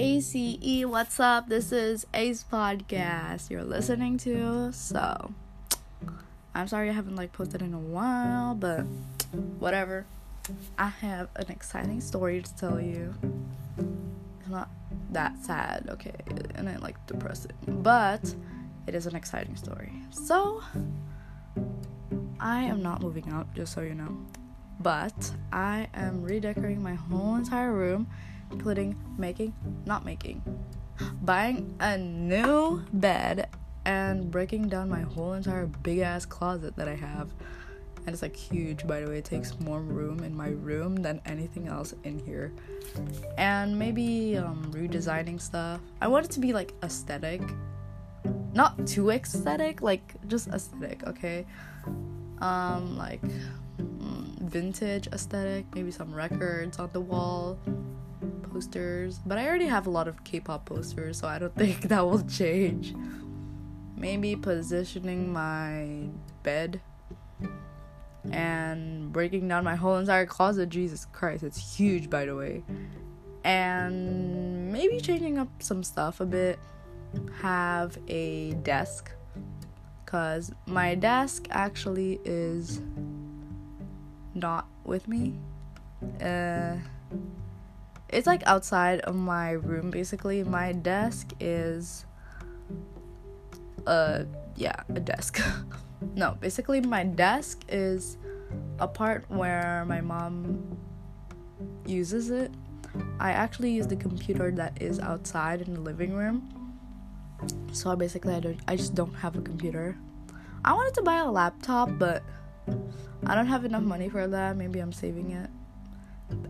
ACE, what's up? This is Ace Podcast you're listening to. So, I'm sorry I haven't like posted in a while, but whatever. I have an exciting story to tell you. It's not that sad, okay, and I like depressing, but it is an exciting story. So, I am not moving out, just so you know, but I am redecorating my whole entire room including making, not making, buying a new bed, and breaking down my whole entire big ass closet that I have. And it's like huge, by the way. It takes more room in my room than anything else in here. And maybe um, redesigning stuff. I want it to be like aesthetic. Not too aesthetic, like just aesthetic, okay? Um, like mm, vintage aesthetic, maybe some records on the wall, posters, but I already have a lot of K-pop posters, so I don't think that will change. Maybe positioning my bed and breaking down my whole entire closet. Jesus Christ, it's huge by the way. And maybe changing up some stuff a bit. Have a desk cuz my desk actually is not with me. Uh it's like outside of my room basically. My desk is uh yeah, a desk. no, basically my desk is a part where my mom uses it. I actually use the computer that is outside in the living room. So basically I don't I just don't have a computer. I wanted to buy a laptop, but I don't have enough money for that. Maybe I'm saving it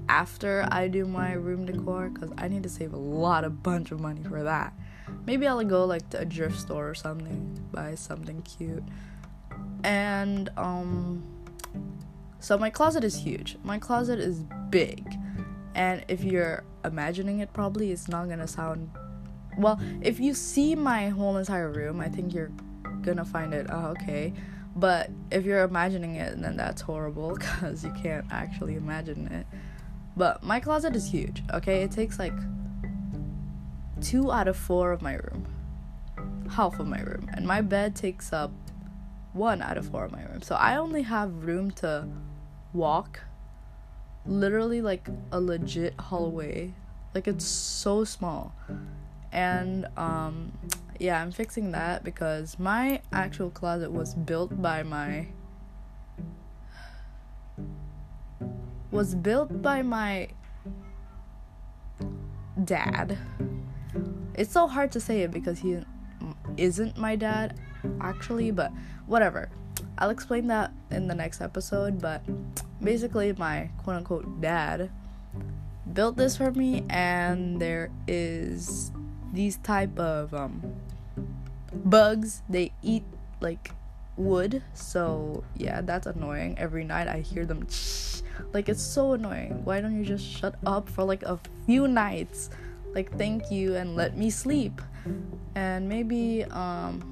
after I do my room decor because I need to save a lot of bunch of money for that. Maybe I'll go like to a thrift store or something, buy something cute. And um so my closet is huge. My closet is big. And if you're imagining it probably it's not to sound well, if you see my whole entire room, I think you're to find it oh, okay. But if you're imagining it, then that's horrible because you can't actually imagine it. But my closet is huge, okay? It takes like two out of four of my room, half of my room, and my bed takes up one out of four of my room. So I only have room to walk literally like a legit hallway. Like it's so small. And um yeah, I'm fixing that because my actual closet was built by my was built by my dad. It's so hard to say it because he isn't my dad actually, but whatever. I'll explain that in the next episode, but basically my quote unquote dad built this for me and there is these type of um bugs they eat like wood so yeah that's annoying every night i hear them like it's so annoying. Why don't you just shut up for like a few nights? Like thank you and let me sleep. And maybe um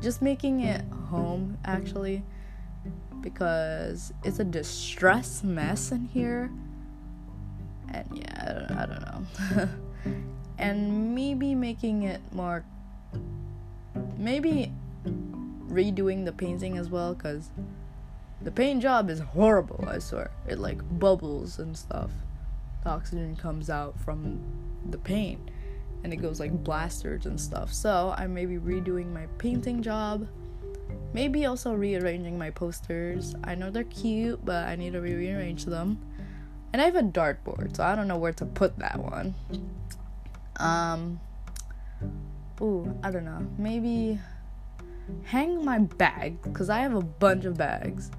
just making it home actually because it's a distress mess in here. And yeah, I don't, I don't know. and maybe making it more maybe redoing the painting as well cuz the paint job is horrible, I swear. It like bubbles and stuff. The oxygen comes out from the paint and it goes like blasters and stuff. So I may be redoing my painting job. Maybe also rearranging my posters. I know they're cute, but I need to rearrange them. And I have a dartboard, so I don't know where to put that one. Um Ooh, I don't know. Maybe hang my bag because I have a bunch of bags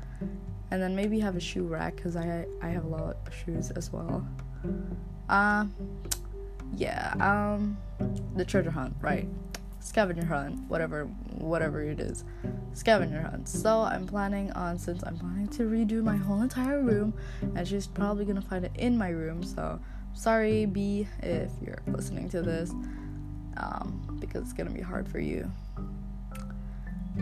and then maybe have a shoe rack because I I have a lot of shoes as well. Uh, yeah. Um, the treasure hunt, right? Scavenger hunt, whatever, whatever it is, scavenger hunt. So I'm planning on since I'm planning to redo my whole entire room, and she's probably gonna find it in my room. So sorry, B, if you're listening to this, um, because it's gonna be hard for you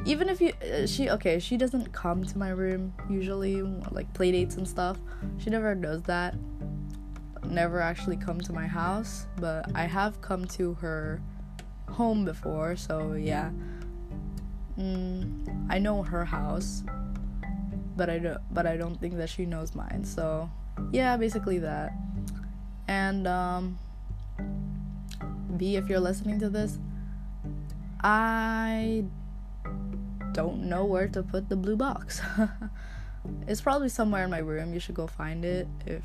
even if you uh, she okay she doesn't come to my room usually like play dates and stuff she never does that never actually come to my house, but I have come to her home before, so yeah. Mm, I know her house, but I don't. But I don't think that she knows mine. So yeah, basically that. And um, B, if you're listening to this, I don't know where to put the blue box. it's probably somewhere in my room. You should go find it if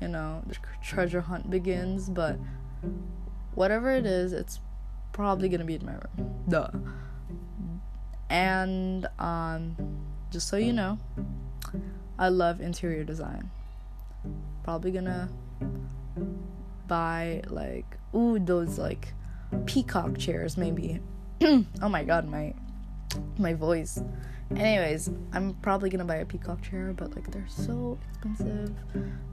you know the treasure hunt begins. But whatever it is, it's probably gonna be in my room. Duh. And um, just so you know, I love interior design. Probably gonna buy like ooh those like peacock chairs maybe. oh my god, my my voice. Anyways, I'm probably gonna buy a peacock chair, but like they're so expensive.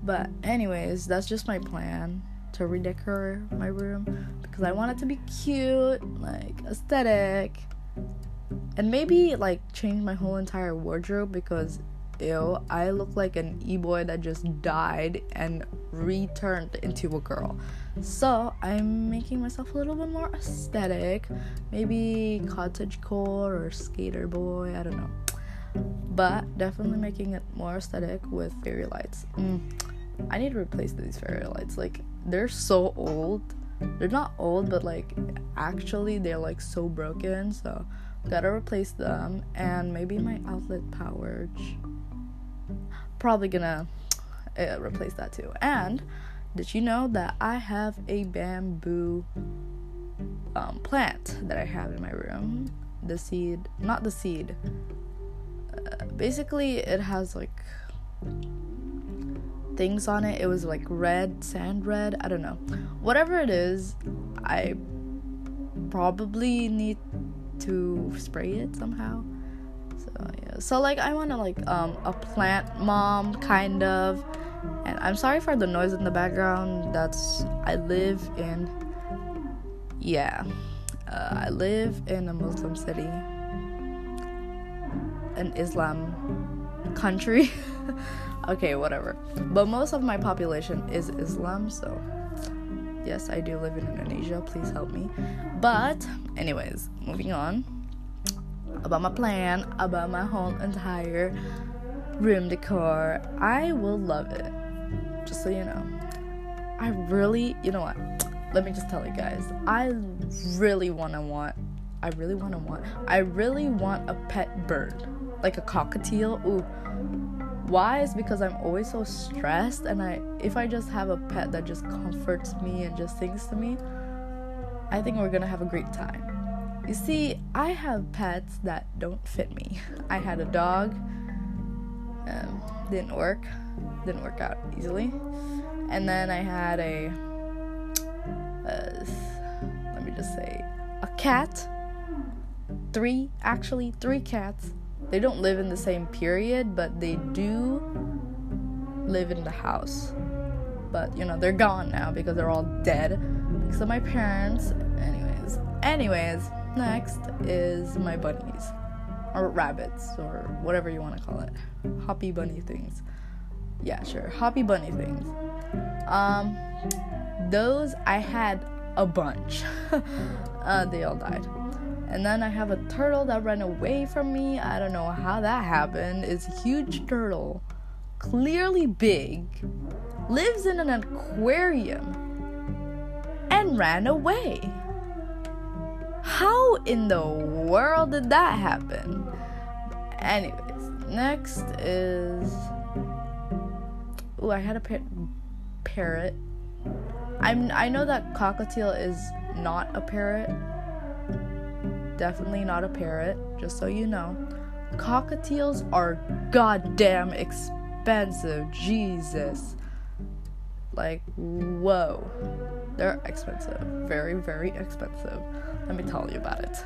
But anyways, that's just my plan to redecorate my room because I want it to be cute, like aesthetic, and maybe like change my whole entire wardrobe because ew, I look like an e boy that just died and returned into a girl. So I'm making myself a little bit more aesthetic, maybe cottage core or skater boy, I don't know. But definitely making it more aesthetic with fairy lights. Mm, I need to replace these fairy lights. Like they're so old. They're not old, but like actually they're like so broken. So gotta replace them and maybe my outlet pouch probably gonna uh, replace that too and did you know that i have a bamboo um, plant that i have in my room the seed not the seed uh, basically it has like things on it it was like red sand red i don't know whatever it is i probably need to spray it somehow. So yeah. So like I wanna like um a plant mom kind of. And I'm sorry for the noise in the background. That's I live in yeah. Uh, I live in a Muslim city. An Islam country. okay, whatever. But most of my population is Islam, so Yes, I do live in Indonesia. Please help me. But, anyways, moving on. About my plan, about my whole entire room decor. I will love it. Just so you know. I really, you know what? Let me just tell you guys. I really want to want I really want to want I really want a pet bird. Like a cockatiel. Ooh why is because i'm always so stressed and i if i just have a pet that just comforts me and just sings to me i think we're gonna have a great time you see i have pets that don't fit me i had a dog um, didn't work didn't work out easily and then i had a uh, let me just say a cat three actually three cats they don't live in the same period, but they do live in the house. But you know, they're gone now because they're all dead. Because of my parents. Anyways. Anyways, next is my bunnies. Or rabbits, or whatever you want to call it. Hoppy bunny things. Yeah, sure. Hoppy bunny things. Um those I had a bunch. uh, they all died. And then I have a turtle that ran away from me. I don't know how that happened. It's a huge turtle, clearly big, lives in an aquarium, and ran away. How in the world did that happen? Anyways, next is. Oh, I had a par- parrot. I'm. I know that cockatiel is not a parrot definitely not a parrot, just so you know. Cockatiels are goddamn expensive. Jesus. Like, whoa. They're expensive. Very, very expensive. Let me tell you about it.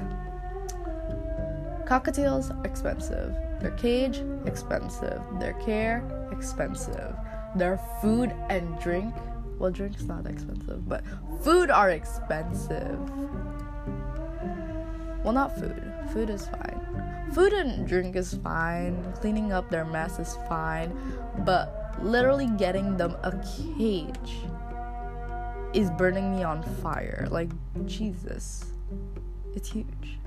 Cockatiels, expensive. Their cage, expensive. Their care, expensive. Their food and drink, well, drink's not expensive, but food are expensive. Well, not food. Food is fine. Food and drink is fine. Cleaning up their mess is fine. But literally getting them a cage is burning me on fire. Like Jesus. It's huge.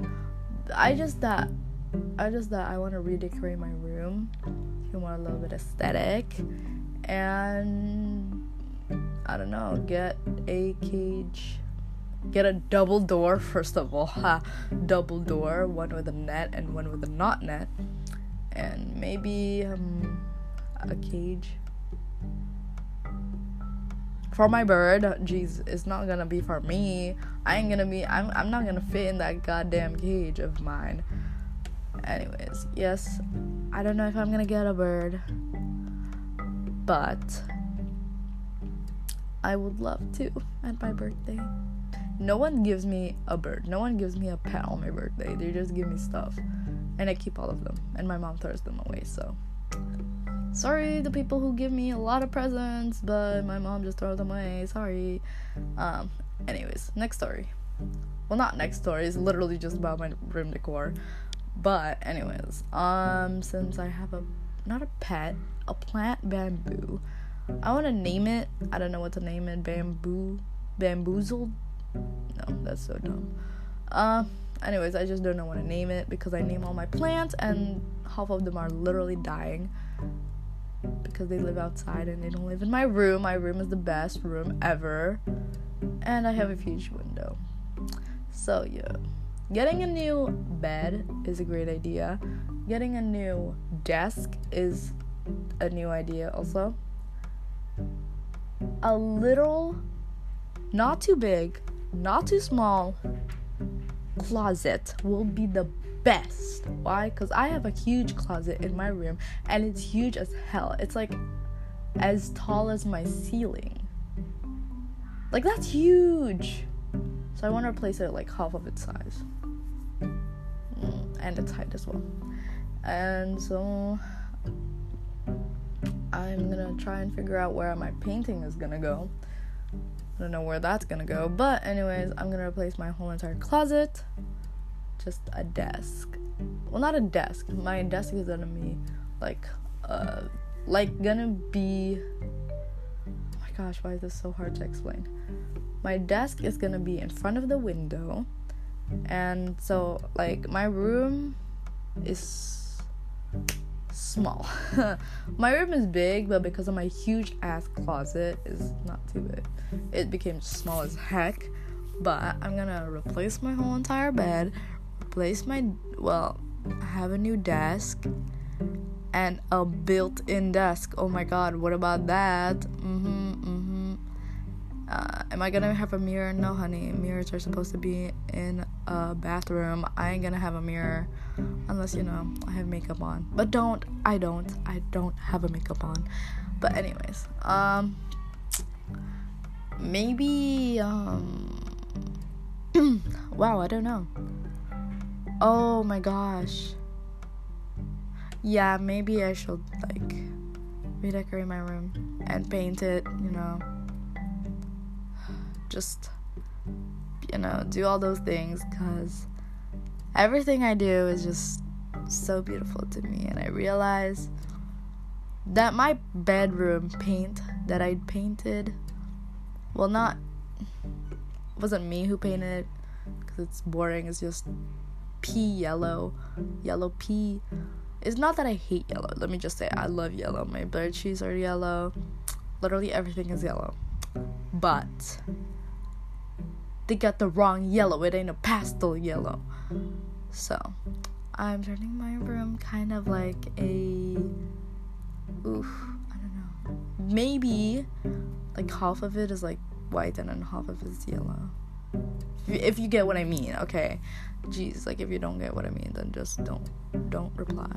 I just that I just that I want to redecorate my room. I want a little bit aesthetic and I don't know, get a cage get a double door first of all ha double door one with a net and one with a not net and maybe um, a cage. For my bird jeez it's not gonna be for me. I ain't gonna be I'm, I'm not gonna fit in that goddamn cage of mine. Anyways yes i don't know if i'm gonna get a bird but i would love to at my birthday. No one gives me a bird no one gives me a pet on my birthday. They just give me stuff and i keep all of them and my mom throws them away so sorry the people who give me a lot of presents but my mom just throws them away. Sorry. Um anyways next story. Well not next story. It's literally just about my room decor. But anyways um since i have a not a pet a plant bamboo. I want to name it. I don't know what to name it. Bamboo bamboozled? No that's so dumb. Uh anyways i just don't know what to name it because i name all my plants and half of them are literally dying because they live outside and they don't live in my room. My room is the best room ever. And I have a huge window. So, yeah. Getting a new bed is a great idea. Getting a new desk is a new idea also. A little, not too big, not too small closet will be the best. Why? Because I have a huge closet in my room and it's huge as hell. It's like as tall as my ceiling. Like, that's huge. So I want to replace it like half of its size. Mm, and its height as well. And so I'm gonna try and figure out where my painting is gonna go. I don't know where that's gonna go, but anyways, I'm gonna replace my whole entire closet just a desk. Well, not a desk. My desk is gonna be like, uh, like gonna be. Oh my gosh, why is this so hard to explain? My desk is gonna be in front of the window, and so like my room is small. my room is big, but because of my huge ass closet, is not too big. It became small as heck. But I'm gonna replace my whole entire bed, replace my well, I have a new desk and a built-in desk. Oh my god, what about that? Mhm, mhm. Uh, am I gonna have a mirror? No, honey. Mirrors are supposed to be in a bathroom. I ain't gonna have a mirror unless you know I have makeup on. But don't. I don't. I don't have a makeup on. But anyways, um, maybe um, wow, I don't know. Oh my gosh. Yeah, maybe I should like redecorate my room and paint it, you know. Just you know, do all those things cuz everything I do is just so beautiful to me and I realize that my bedroom paint that I painted well not wasn't me who painted because it's boring it's just pea yellow, yellow pea. It's not that I hate yellow. Let me just say I love yellow. My bird shoes are yellow. Literally everything is yellow. But they got the wrong yellow. It ain't a pastel yellow. So I'm turning my room kind of like a oof, I don't know. Maybe like half of it is like white and then half of it is yellow. If you get what I mean, okay. Jeez, like if you don't get what I mean, then just don't don't reply.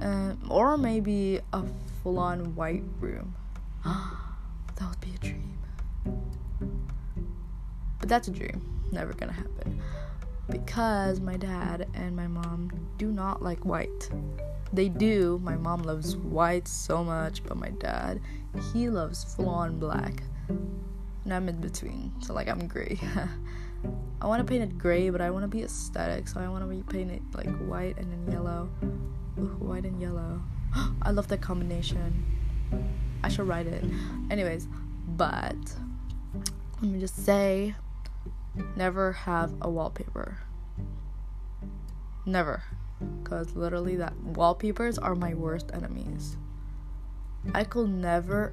Um, or maybe a full-on white room. that would be a dream. But that's a dream. Never gonna happen. Because my dad and my mom do not like white. They do. My mom loves white so much, but my dad, he loves full-on black. And I'm in between. So like I'm gray. I want to paint it gray, but I want to be aesthetic, so I want to paint it like white and then yellow. Ooh, white and yellow. I love that combination. I should write it. Anyways, but let me just say never have a wallpaper. Never. Because literally, that wallpapers are my worst enemies. I could never,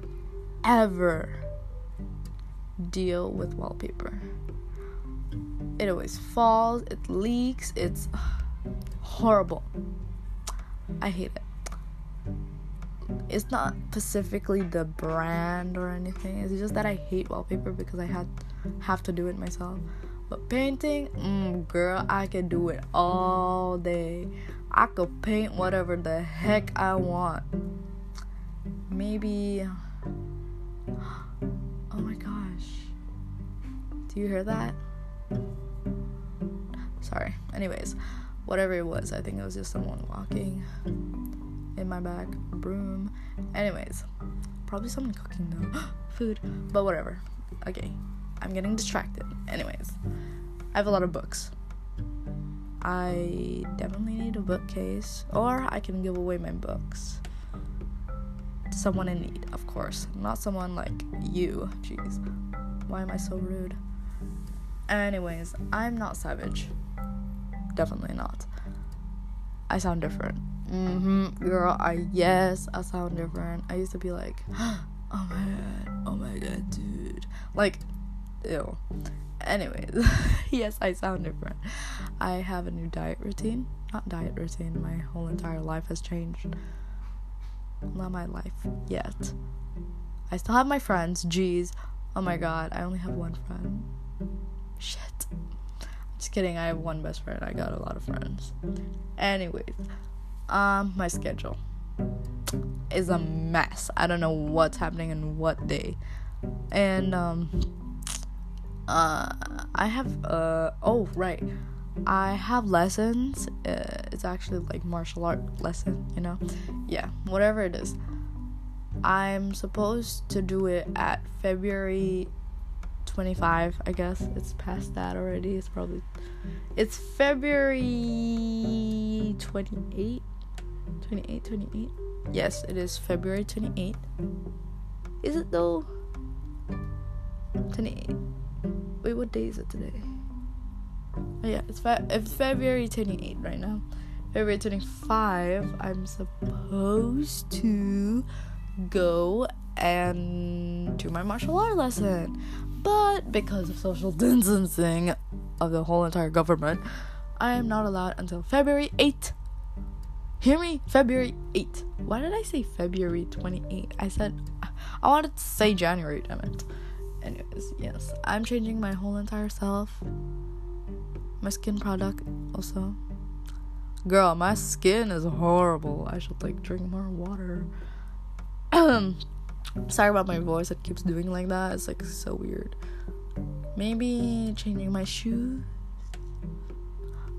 ever deal with wallpaper. It always falls, it leaks, it's horrible. I hate it. It's not specifically the brand or anything. It's just that I hate wallpaper because I had have to do it myself. But painting, mm, girl, I can do it all day. I could paint whatever the heck I want. Maybe. Oh my gosh. You hear that? Sorry. Anyways, whatever it was, I think it was just someone walking in my back broom. Anyways, probably someone cooking though. Food. But whatever. Okay. I'm getting distracted. Anyways, I have a lot of books. I definitely need a bookcase, or I can give away my books to someone in need, of course. Not someone like you. Jeez. Why am I so rude? Anyways, I'm not savage. Definitely not. I sound different. Mm-hmm. Girl, I yes, I sound different. I used to be like, oh my god, oh my god, dude. Like, ew. Anyways, yes, I sound different. I have a new diet routine. Not diet routine, my whole entire life has changed. Not my life yet. I still have my friends. Jeez. Oh my god, I only have one friend. Shit. Just kidding, I have one best friend. I got a lot of friends. Anyways, um, my schedule is a mess. I don't know what's happening and what day. And um uh I have uh oh right. I have lessons. Uh, it's actually like martial art lesson, you know? Yeah, whatever it is. I'm supposed to do it at February 25, I guess. It's past that already. It's probably It's February 28. 28, 28. Yes, it is February 28. Is it though? 28. Wait, what day is it today? Oh, yeah, it's, fe- it's February 28 right now. February 25, I'm supposed to go and do my martial art lesson. But because of social distancing of the whole entire government, I am not allowed until February 8th. Hear me? February 8th. Why did I say February 28th? I said, I wanted to say January, damn it. Anyways, yes, I'm changing my whole entire self. My skin product also. Girl, my skin is horrible. I should like drink more water. Sorry about my voice, it keeps doing like that. It's like so weird. Maybe changing my shoes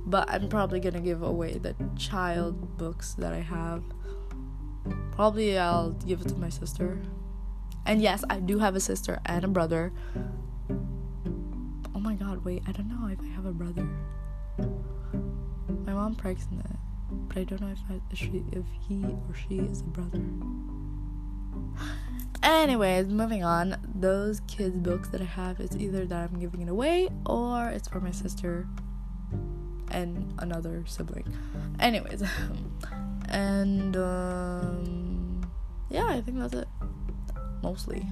but I'm probably gonna give away the child books that I have. Probably I'll give it to my sister. And yes, I do have a sister and a brother. Oh my god, wait, I don't know if I have a brother. My mom pregnant, but I don't know if, I, if she if he or she is a brother. Anyways, moving on. Those kids' books that I have, it's either that I'm giving it away or it's for my sister and another sibling. Anyways, and um, yeah, I think that's it. Mostly.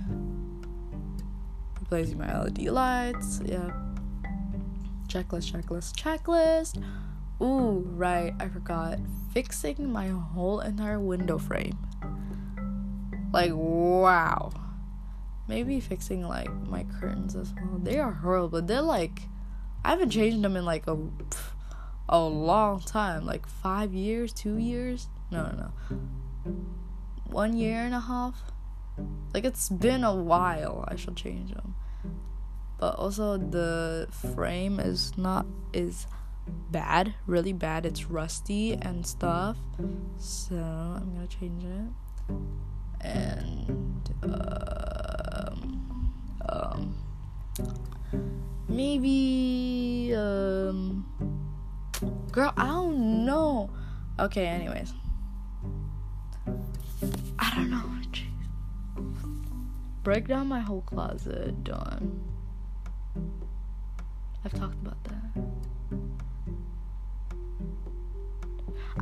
Replacing my LED lights, yeah. Checklist, checklist, checklist. Ooh, right, I forgot. Fixing my whole entire window frame. Like, wow. Maybe fixing like my curtains as well. They are horrible. They're like, I haven't changed them in like a a long time. Like five years two years? No no no. One year and a half? Like it's been a while i should change them. But also the frame is not is bad really bad. It's rusty and stuff. So i'm gonna change it and um, um maybe um Girl, I don't know. Okay, anyways. I don't know. Break down my whole closet. Done. I've talked about that.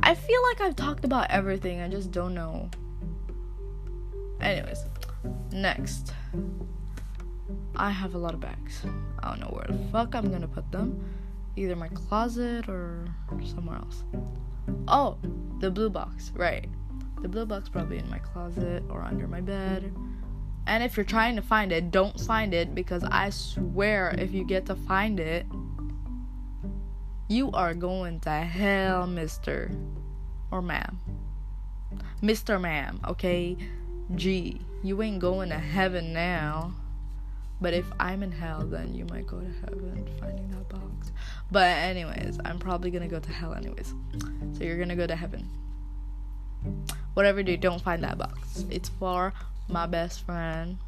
I feel like I've talked about everything. I just don't know. Anyways, next. I have a lot of bags. I don't know where the fuck I'm gonna put them. Either my closet or somewhere else. Oh, the blue box, right. The blue box probably in my closet or under my bed. And if you're trying to find it, don't find it because I swear if you get to find it, you are going to hell, mister or ma'am. Mr. Ma'am, okay? G, you ain't going to heaven now. But if I'm in hell, then you might go to heaven finding that box. But, anyways, I'm probably gonna go to hell, anyways. So, you're gonna go to heaven. Whatever you do, don't find that box. It's for my best friend.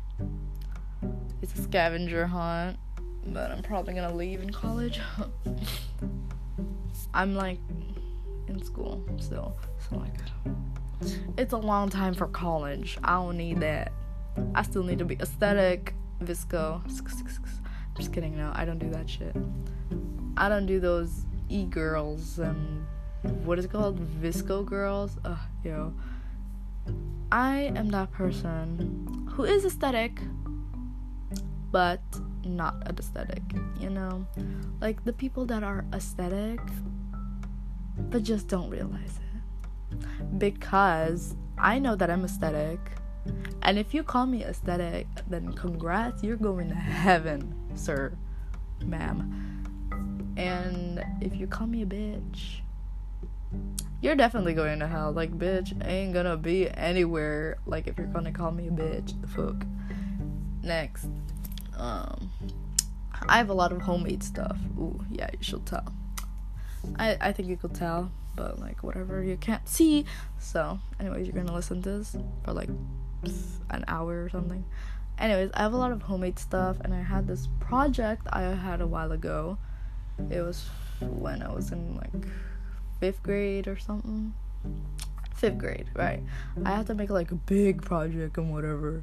It's a scavenger hunt, but I'm probably gonna leave in college. I'm like in school still, so like it's a long time for college. I don't need that. I still need to be aesthetic, VSCO. Just kidding, no, I don't do that shit. I don't do those e girls and what is it called? VSCO girls? Ugh, yo. I am that person who is aesthetic, but not aesthetic, you know? Like the people that are aesthetic, but just don't realize it. Because I know that I'm aesthetic, and if you call me aesthetic, then congrats, you're going to heaven, sir, ma'am. And if you call me a bitch, you're definitely going to hell. Like, bitch ain't gonna be anywhere. Like, if you're gonna call me a bitch, the fuck. Next, um, I have a lot of homemade stuff. Ooh, yeah, you should tell. I I think you could tell, but like whatever, you can't see. So, anyways, you're gonna listen to this for like an hour or something. Anyways, I have a lot of homemade stuff, and I had this project I had a while ago. It was when I was in like fifth grade or something. Fifth grade, right? I had to make like a big project and whatever.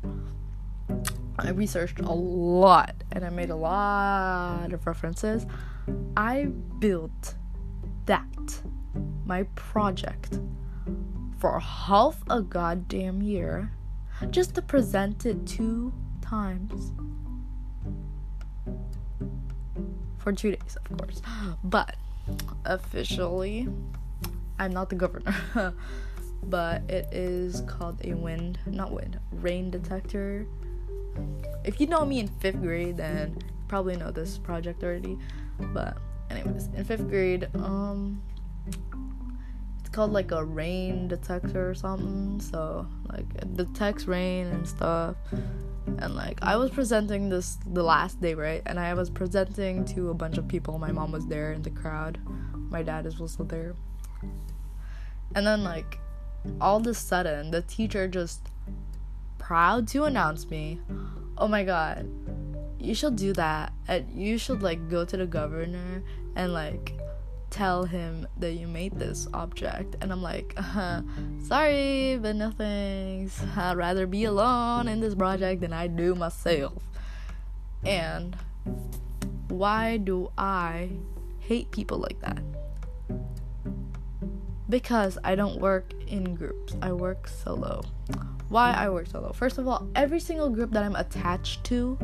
I researched a lot and I made a lot of references. I built that, my project, for half a goddamn year just to present it two times. For two days, of course. But officially, I'm not the governor. but it is called a wind, not wind, rain detector. If you know me in fifth grade, then probably know this project already. But anyways, in fifth grade, um, it's called like a rain detector or something. So like it detects rain and stuff. And like I was presenting this the last day, right? And I was presenting to a bunch of people. My mom was there in the crowd. My dad is also there. And then like all of a sudden the teacher just proud to announce me, "Oh my god, you should do that. And you should like go to the governor and like tell him that you made this object. And I'm like, uh, sorry, but no thanks. I'd rather be alone in this project than I do myself. And why do I hate people like that? Because I don't work in groups, I work solo. Why I work solo? First of all, every single group that I'm attached to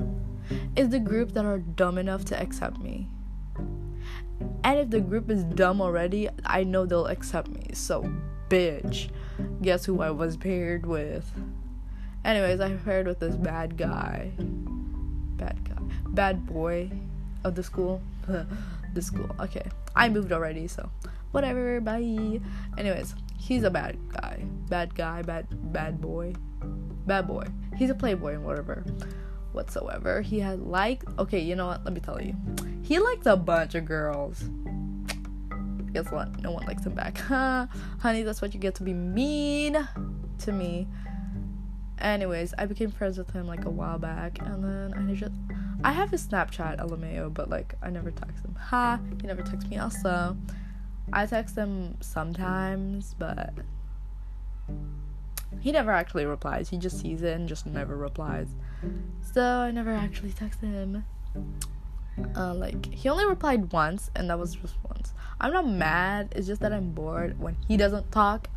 is the group that are dumb enough to accept me. And if the group is dumb already, I know they'll accept me. So, bitch. Guess who I was paired with? Anyways, I paired with this bad guy. Bad guy. Bad boy of the school. the school. Okay. I moved already, so whatever. Bye. Anyways, he's a bad guy. Bad guy, bad bad boy. Bad boy. He's a playboy and whatever whatsoever. He had like okay, you know what? Let me tell you. He liked a bunch of girls. Guess what? No one likes him back. Huh? Honey, that's what you get to be mean to me. Anyways, I became friends with him like a while back, and then I just I have his Snapchat LMAO, but like I never text him. Ha! He never texts me also. I text him sometimes, but he never actually replies. He just sees it and just never replies. So I never actually texted him. Uh, like he only replied once, and that was just once. I'm not mad. It's just that I'm bored when he doesn't talk.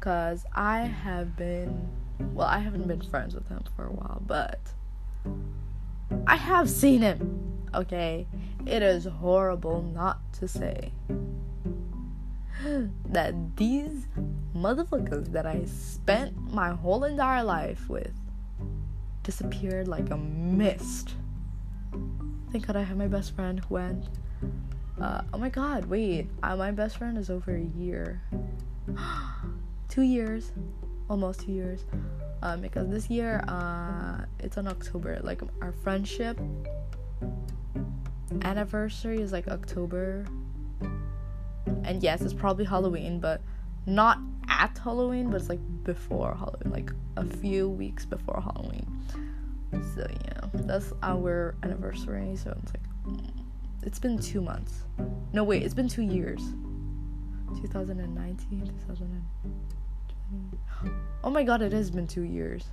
Cause I have been, well, I haven't been friends with him for a while, but I have seen him. Okay, it is horrible not to say that these motherfuckers that I spent my whole entire life with disappeared like a mist. Thank God I have my best friend who went. Uh, oh my god, wait. Uh, my best friend is over a year. two years. Almost two years. Um, because this year, uh, it's on October. Like, our friendship anniversary is like October and yes, it's probably Halloween, but not at Halloween, but it's like before Halloween, like a few weeks before Halloween. So yeah, that's our anniversary. So it's like it's been two months. No wait, it's been two years. 2019, 2020. Oh my god, it has been two years.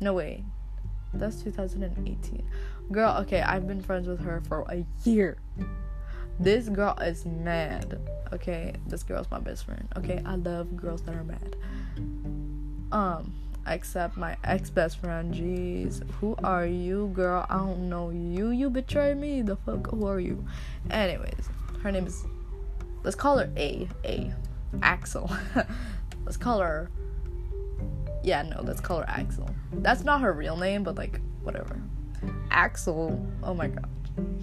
No wait, that's 2018. Girl, okay, I've been friends with her for a year. This girl is mad. Okay, this girl's my best friend. Okay, I love girls that are mad. Um, except my ex best friend. Jeez, who are you, girl? I don't know you. You betrayed me. The fuck? Who are you? Anyways, her name is. Let's call her A. A. Axel. let's call her. Yeah, no, let's call her Axel. That's not her real name, but like, whatever. Axel. Oh my god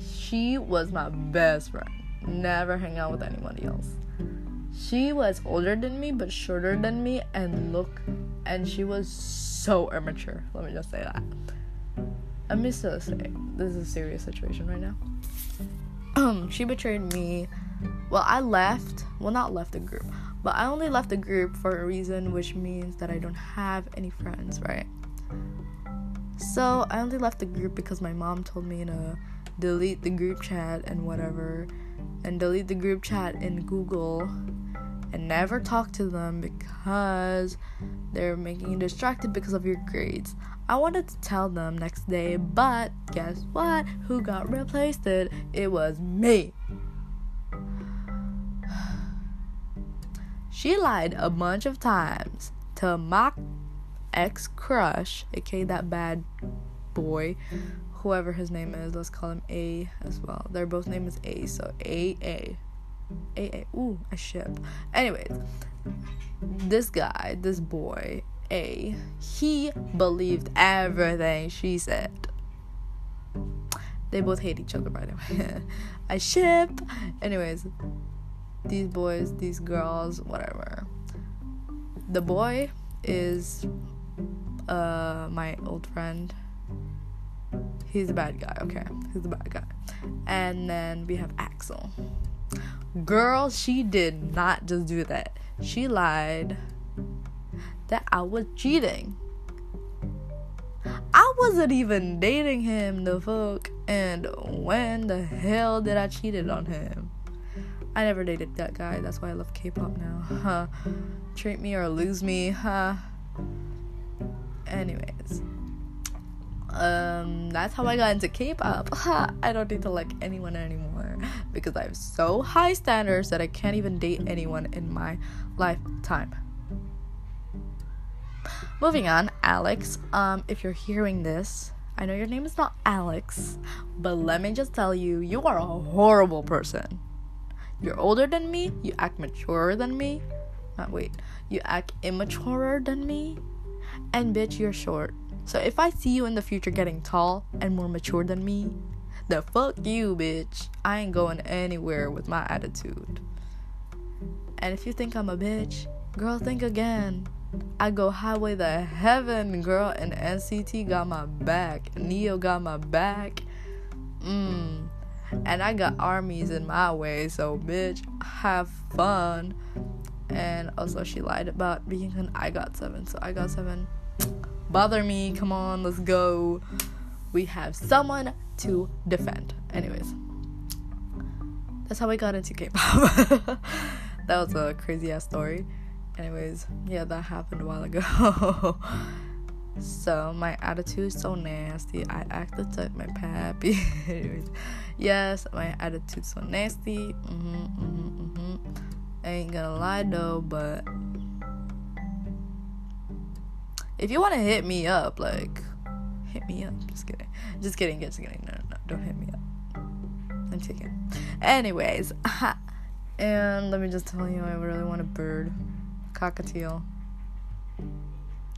she was my best friend. Never hang out with anybody else. She was older than me, but shorter than me, and look, and she was so immature. Let me just say that. Let me still say, this is a serious situation right now. Um, she betrayed me. Well, I left. Well, not left the group, but I only left the group for a reason, which means that I don't have any friends, right? So I only left the group because my mom told me to delete the group chat and whatever, and delete the group chat in Google and never talk to them because they're making you distracted because of your grades. I wanted to tell them next day, but guess what? Who got replaced? It, it was me. She lied a bunch of times to my ex crush, aka that bad boy whoever his name is, let's call him A as well. Their both name is A, so A A. A A. Ooh, a ship. Anyways, this guy, this boy, A, he believed everything she said. They both hate each other, by the way. I ship. Anyways, these boys, these girls, whatever. The boy is uh my old friend He's a bad guy, okay? He's a bad guy. And then we have Axel. Girl, she did not just do that. She lied that I was cheating. I wasn't even dating him, the fuck. And when the hell did I cheated on him? I never dated that guy. That's why I love K-pop now. Huh. Treat me or lose me, huh? Anyways, um that's how i got into k-pop. I don't need to like anyone anymore because i have so high standards that i can't even date anyone in my lifetime. Moving on alex. Um if you're hearing this i know your name is not alex but let me just tell you you are a horrible person. You're older than me you act maturer than me. Not wait you act immature than me? And bitch you're short so if I see you in the future getting tall and more mature than me, the fuck you, bitch. I ain't going anywhere with my attitude. And if you think I'm a bitch, girl, think again. I go highway to heaven, girl, and NCT got my back. Neo got my back. Mmm. And I got armies in my way, so bitch, have fun. And also, she lied about being an IGOT7, so I got seven bother me. Come on, let's go. We have someone to defend. Anyways, that's how I got into K pop. that was a crazy ass story. anyways, yeah, that happened a while ago. so my attitude is so nasty. I acted like my pappy. anyways, yes, my attitude's so nasty. Mm-hmm, mm-hmm, mm-hmm. I ain't gonna lie though, but if you want to hit me up, like, hit me up. Just kidding. Just kidding. Just kidding. No, no, no. Don't hit me up. I'm taking. Anyways, and let me just tell you, I really want a bird, cockatiel.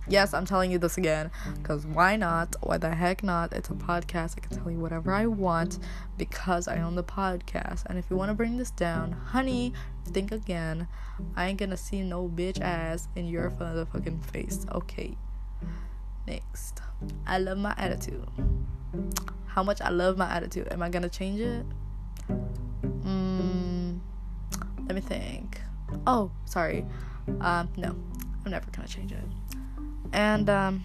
Yes, I'm telling you this again, because why not? Why the heck not? It's a podcast. I can tell you whatever I want because I own the podcast. And if you want to bring this down, honey, think again. I ain't gonna see no bitch ass in your motherfucking face. Okay. Next. I love my attitude. How much I love my attitude. Am I gonna change it? Mm, let me think. Oh, sorry. Um, no, I'm never gonna change it. And um,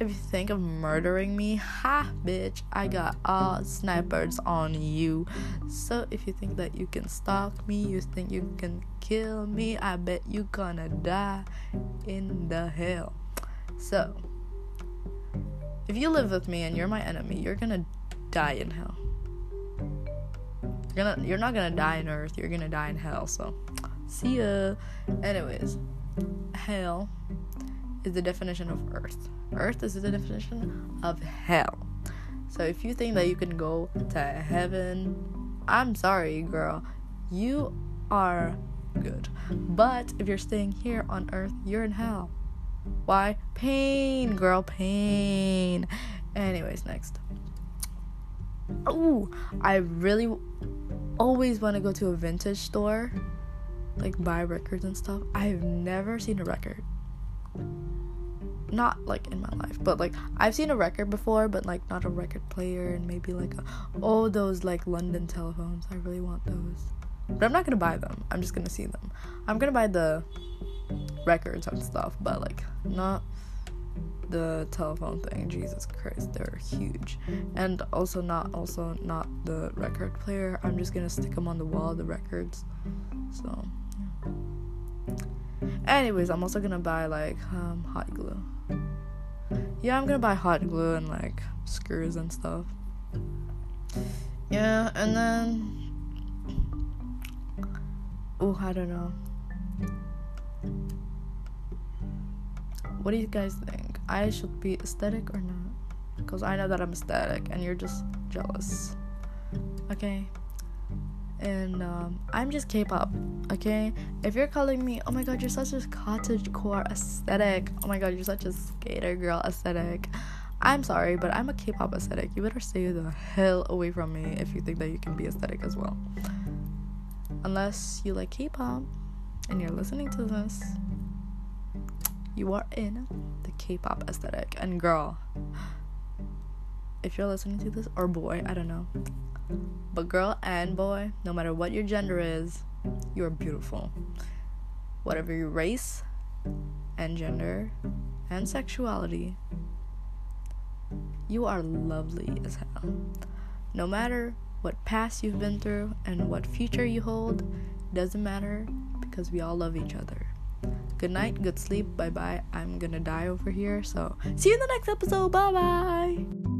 if you think of murdering me, ha, bitch, I got all snipers on you. So if you think that you can stalk me, you think you can kill me, I bet you gonna die in the hell. So, if you live with me and you're my enemy, you're gonna die in hell. You're gonna you're not gonna die in earth, you're gonna die in hell, so see ya. Anyways, hell is the definition of earth. Earth is the definition of hell. So if you think that you can go to heaven, I'm sorry, girl. You are good. But if you're staying here on earth, you're in hell. Why? Pain, girl, pain. Anyways, next. Oh, I really always want to go to a vintage store, like buy records and stuff. I've never seen a record. Not like in my life, but like I've seen a record before, but like not a record player and maybe like a, oh those like London telephones. I really want those, but I'm not gonna buy them. I'm just gonna see them. I'm gonna buy the records and stuff, but like not the telephone thing. Jesus Christ, they're huge. And also not also not the record player. I'm just gonna stick them on the wall, the records. So. Anyways, I'm also gonna buy like um, hot glue. Yeah, I'm gonna buy hot glue and like screws and stuff. Yeah, and then oh, I don't know. What do you guys think? I should be aesthetic or not? Because I know that I'm aesthetic and you're just jealous. Okay? And um, I'm just K pop, okay? If you're calling me, oh my god, you're such a cottage core aesthetic, oh my god, you're such a skater girl aesthetic. I'm sorry, but I'm a K pop aesthetic. You better stay the hell away from me if you think that you can be aesthetic as well. Unless you like K pop and you're listening to this, you are in the K-pop aesthetic. And girl, if you're listening to this, or boy, I don't know, but girl and boy, no matter what your gender is, you are beautiful. Whatever your race and gender and sexuality, you are lovely as hell. No matter what past you've been through and what future you hold, doesn't matter because we all love each other good night, good sleep, bye bye. I'm gonna die over here. So, see you in the next episode. Bye bye.